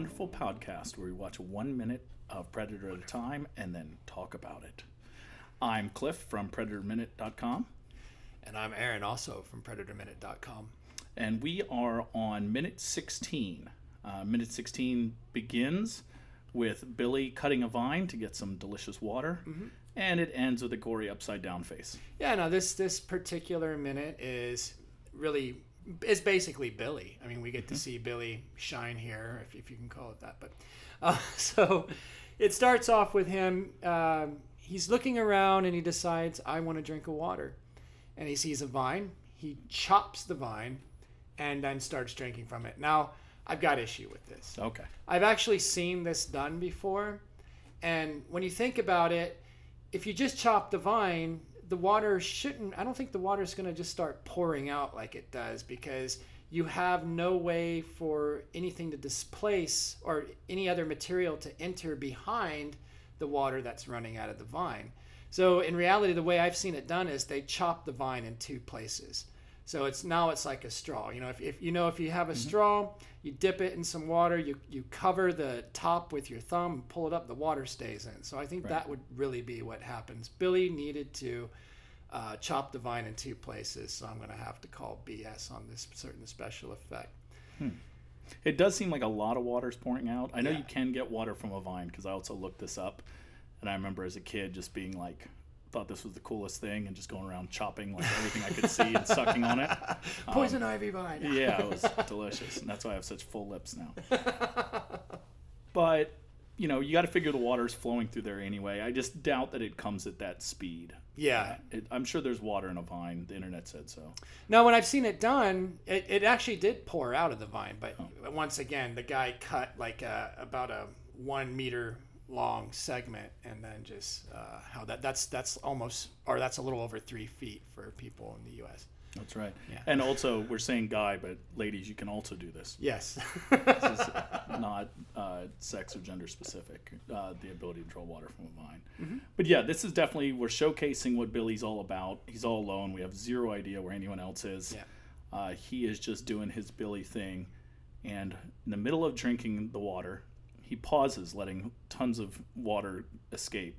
wonderful podcast where we watch one minute of Predator at a time and then talk about it. I'm Cliff from PredatorMinute.com, And I'm Aaron, also from PredatorMinute.com. and we are on minute 16. Uh, minute 16 begins with Billy cutting a vine to get some delicious water, and it ends with a gory upside down face. Yeah, no, this this particular minute is really is basically Billy. I mean, we get to see Billy shine here, if, if you can call it that. But uh, so it starts off with him. Um, he's looking around and he decides, I want to drink of water, and he sees a vine. He chops the vine, and then starts drinking from it. Now, I've got issue with this. Okay. I've actually seen this done before. And when you think about it, if you just chop the vine, the water shouldn't, I don't think the water is going to just start pouring out like it does because you have no way for anything to displace or any other material to enter behind the water that's running out of the vine. So in reality, the way I've seen it done is they chop the vine in two places. So it's now it's like a straw. You know, if, if you know if you have a straw, you dip it in some water, you you cover the top with your thumb, and pull it up, the water stays in. So I think that would really be what happens. Billy needed to uh, chop the vine in two places, so I'm going to have to call BS on this certain special effect. It does seem like a lot of water is pouring out. I know Yeah. you can get water from a vine because I also looked this up, and I remember as a kid just being like, thought this was the coolest thing, and just going around chopping like everything I could see and sucking on it. Poison ivy vine. Um, yeah, it was delicious, and that's why I have such full lips now. But you know, you got to figure the water's flowing through there anyway. I just doubt that it comes at that speed. Yeah. Uh, it, I'm sure there's water in a vine. The internet said so. No, when I've seen it done, it, it actually did pour out of the vine. But oh. once again, the guy cut like a, about a one meter long segment, and then just uh, how that that's that's almost or that's a little over three feet for people in the U.S. That's right. Yeah. And also, we're saying guy, but ladies, you can also do this. Yes. This is not uh, sex or gender specific. Uh, the ability to draw water from a vine. But yeah, this is definitely we're showcasing what Billy's all about. He's all alone. We have zero idea where anyone else is. Yeah. Uh, he is just doing his Billy thing, and in the middle of drinking the water, he pauses, letting tons of water escape.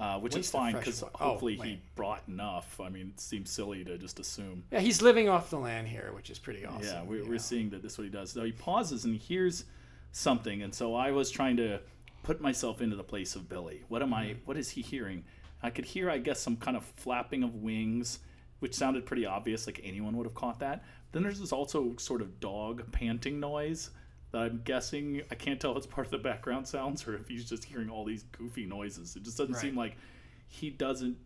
Uh, which is Waste of fine because oh, hopefully he brought enough. I mean, it seems silly to just assume. yeah, he's living off the land here, which is pretty awesome. Yeah, we, we're know. seeing that this is what he does. So he pauses and he hears something, and so I was trying to put myself into the place of Billy. What am Mm-hmm. I? What is he hearing? I could hear, I guess, some kind of flapping of wings, which sounded pretty obvious, like anyone would have caught that. Then there's this also sort of dog panting noise I'm guessing I can't tell if it's part of the background sounds or if he's just hearing all these goofy noises. It just doesn't seem like he doesn't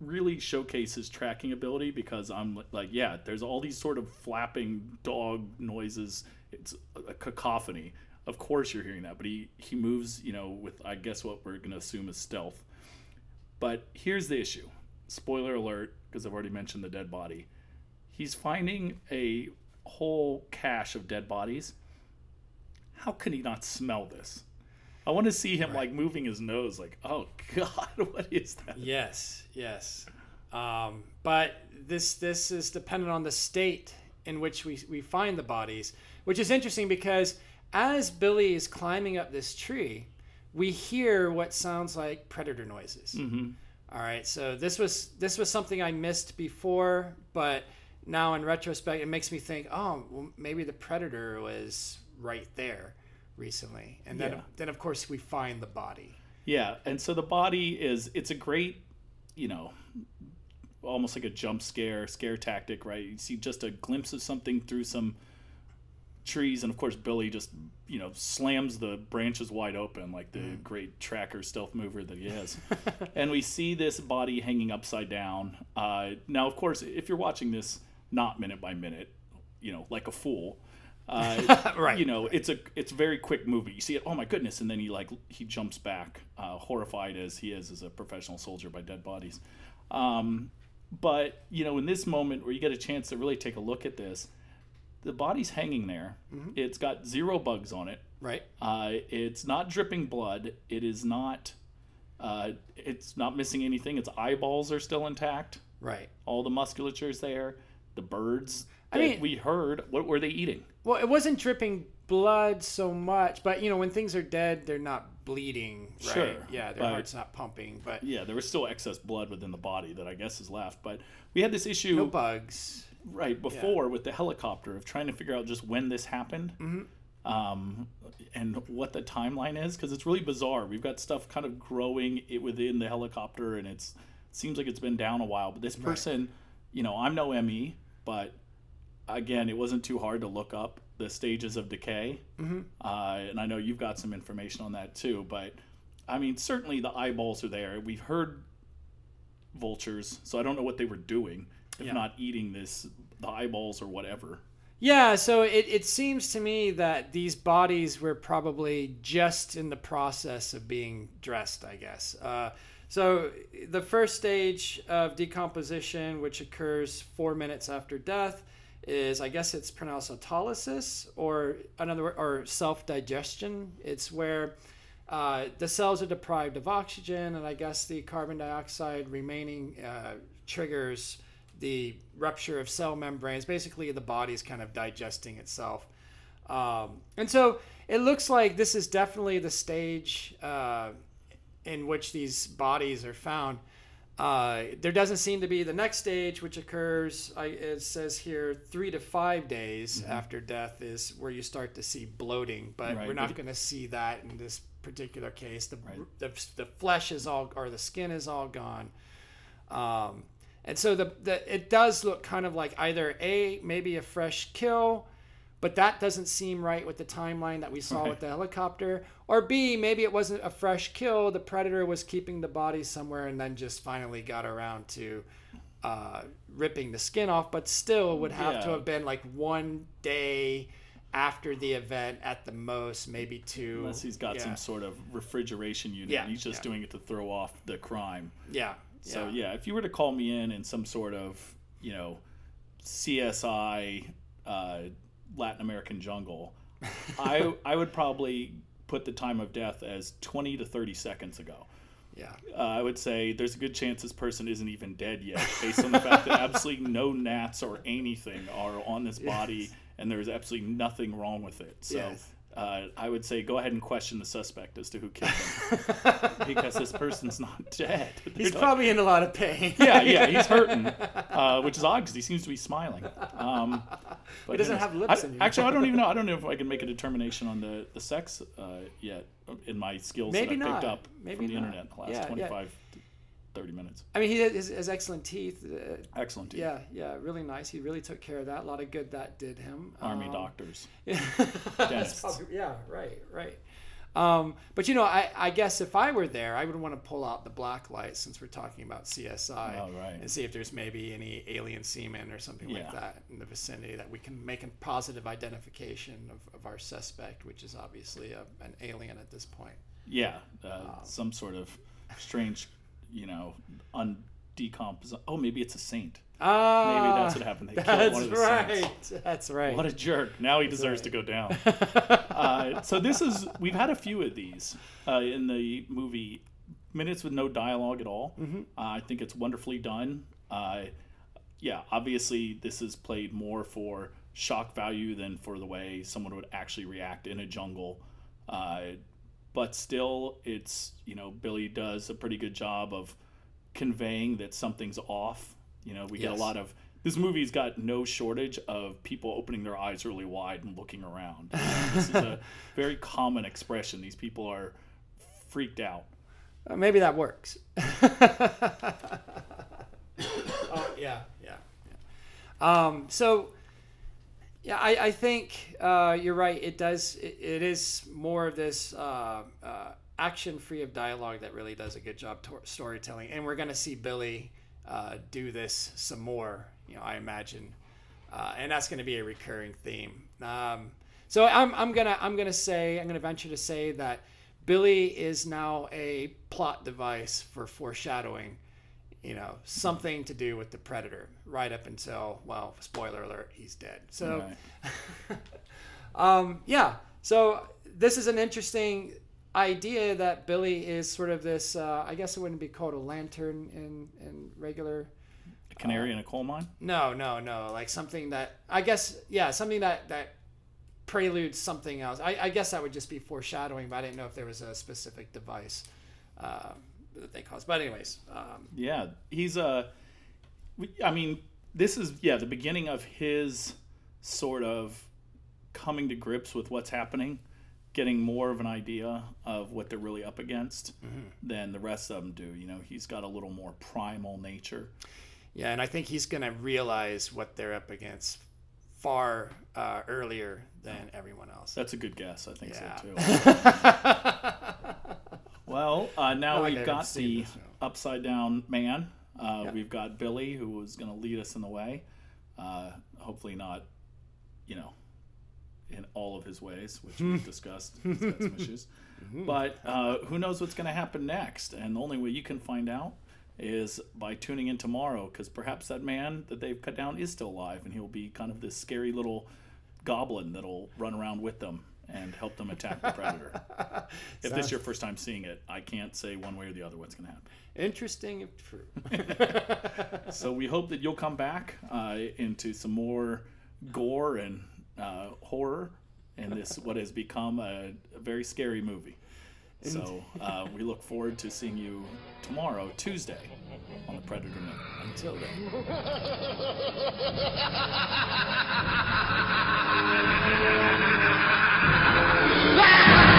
really showcase his tracking ability because I'm like, yeah, there's all these sort of flapping dog noises. It's a cacophony. Of course you're hearing that, but he he moves, you know, with I guess what we're going to assume is stealth. But here's the issue. Spoiler alert because I've already mentioned the dead body. He's finding a whole cache of dead bodies. How can he not smell this? I want to see him like moving his nose like, "Oh god, what is that?" Yes, yes. Um, but this this is dependent on the state in which we, we find the bodies, which is interesting because as Billy is climbing up this tree, we hear what sounds like predator noises. Mhm. All right, so this was this was something I missed before, but now in retrospect, it makes me think, oh, well, maybe the predator was right there recently, and then Yeah. then of course we find the body. Yeah, and so the body is it's a great, you know, almost like a jump scare, scare tactic, right? You see just a glimpse of something through some trees and of course Billy just, you know, slams the branches wide open like the great tracker stealth mover that he is. and we see this body hanging upside down. Uh, now of course, if you're watching this not minute by minute, you know, like a fool, uh, Right, You know, it's a it's a very quick movie. You see it, oh my goodness, and then he like he jumps back, uh, horrified as he is as a professional soldier by dead bodies. Um, but you know, in this moment where you get a chance to really take a look at this, the body's hanging there. It's got zero bugs on it. Right. Uh, it's not dripping blood. It is not. Uh, it's not missing anything. Its eyeballs are still intact. Right. All the musculature's there. The birds I mean- we heard. What were they eating? Well, it wasn't dripping blood so much, but you know, when things are dead, they're not bleeding. Right? Sure, Yeah, their but- heart's not pumping, but Yeah, there was still excess blood within the body that I guess is left. But we had this issue no bugs. right before with the helicopter of trying to figure out just when this happened um, and what the timeline is because it's really bizarre. We've got stuff kind of growing it within the helicopter, and it's it seems like it's been down a while. But this person, you know, I'm no ME, but again, it wasn't too hard to look up the stages of decay, mm-hmm. uh, and I know you've got some information on that too. But I mean, certainly the eyeballs are there. We've heard vultures, so I don't know what they were doing, if Yeah. not eating this the eyeballs or whatever. Yeah, so it, it seems to me that these bodies were probably just in the process of being dressed, I guess. Uh, so the first stage of decomposition, which occurs four minutes after death, is I guess it's pronounced autolysis or another word, or self digestion. It's where uh, the cells are deprived of oxygen, and I guess the carbon dioxide remaining uh, triggers the rupture of cell membranes. Basically, the body's kind of digesting itself. Um, and so it looks like this is definitely the stage uh, in which these bodies are found. Uh, there doesn't seem to be the next stage, which occurs, I, it says here, three to five days after death is where you start to see bloating. But Right, we're not going to see that in this particular case. The, the, the flesh is all, or the skin is all gone. Um, and so the, the it does look kind of like either a maybe a fresh kill, but that doesn't seem right with the timeline that we saw with the helicopter. Or b maybe it wasn't a fresh kill. The predator was keeping the body somewhere and then just finally got around to uh, ripping the skin off. But still would have to have been like one day after the event at the most, maybe two. Unless he's got yeah. some sort of refrigeration unit. Yeah, He's just yeah. doing it to throw off the crime. yeah. So yeah, if you were to call me in in some sort of, you know, CSI uh, Latin American jungle, I I would probably put the time of death as 20 to 30 seconds ago. yeah. Uh, I would say there's a good chance this person isn't even dead yet, based on the fact that absolutely no gnats or anything are on this body, and there's absolutely nothing wrong with it. So Yes. uh, I would say go ahead and question the suspect as to who killed him, because this person's not dead. He's They're not- probably in a lot of pain. yeah, yeah, he's hurting, uh, which is odd because he seems to be smiling. Um, but He doesn't have lips I- Actually, I don't even know. I don't know if I can make a determination on the the sex uh, yet in my skills Maybe that I picked up Maybe from the not. internet in the last Yeah, yeah. 25, to 30 minutes. I mean, he has, has excellent teeth. Uh, Excellent. teeth. yeah, yeah, really nice. He really took care of that. A lot of good that did him. Army Um, doctors. Dentists. probably- yeah, right, right. Um, but you know, I, I guess if I were there, I would want to pull out the black light since we're talking about CSI Oh, right. and see if there's maybe any alien semen or something like that in the vicinity that we can make a positive identification of, of our suspect, which is obviously a, an alien at this point. Yeah, uh, some sort of strange, you know, undecomposed. Oh, maybe it's a saint. Ah, Maybe that's what happened. They killed That's one of the right. saints. That's right. What a jerk! Now he deserves to go down. uh, so this is we've had a few of these uh, in the movie minutes with no dialogue at all. Uh, I think it's wonderfully done. Uh, yeah, obviously this is played more for shock value than for the way someone would actually react in a jungle. But still, it's you know Billy does a pretty good job of conveying that something's off. You know, we get a lot of this movie's got no shortage of people opening their eyes really wide and looking around. this is a very common expression. These people are freaked out. Uh, maybe that works. oh yeah, yeah. yeah. Um, so yeah, I, I think uh, you're right. It does. It, it is more of this uh, uh, action free of dialogue that really does a good job to- storytelling, and we're going to see Billy uh, do this some more. You know, I imagine, uh, and that's going to be a recurring theme. Um, so I'm, I'm gonna I'm gonna say I'm gonna venture to say that Billy is now a plot device for foreshadowing. You know, something to do with the predator, right up until well, spoiler alert, he's dead. So, Right. um, yeah. So this is an interesting idea that Billy is sort of this. Uh, I guess it wouldn't be called a lantern in in regular. A canary in a coal mine. No, no, no. Like something that I guess, yeah, something that that preludes something else. I, I guess that would just be foreshadowing, but I didn't know if there was a specific device uh, that they caused. But anyways, um, Yeah, he's a. I mean, this is yeah the beginning of his sort of coming to grips with what's happening, getting more of an idea of what they're really up against than the rest of them do. You know, he's got a little more primal nature. yeah, and I think he's gonna realize what they're up against far uh, earlier than everyone else. That's a good guess. I think Yeah. so too. Well, uh, now we've got the upside down man. Uh, Yeah. We've got Billy, who is going to lead us in the way. Uh, hopefully, not, you know, in all of his ways, which we've discussed. He's got some issues. But uh, who knows what's going to happen next? And the only way you can find out is by tuning in tomorrow, because perhaps that man that they've cut down is still alive, and he'll be kind of this scary little goblin that'll run around with them and help them attack the predator. If this is your first time seeing it, I can't say one way or the other what's going to happen. Interesting if true. So we hope that you'll come back uh, into some more gore and uh, horror in this what has become a, a very scary movie. So uh, we look forward to seeing you tomorrow, Tuesday, on the Predator Net. Until then.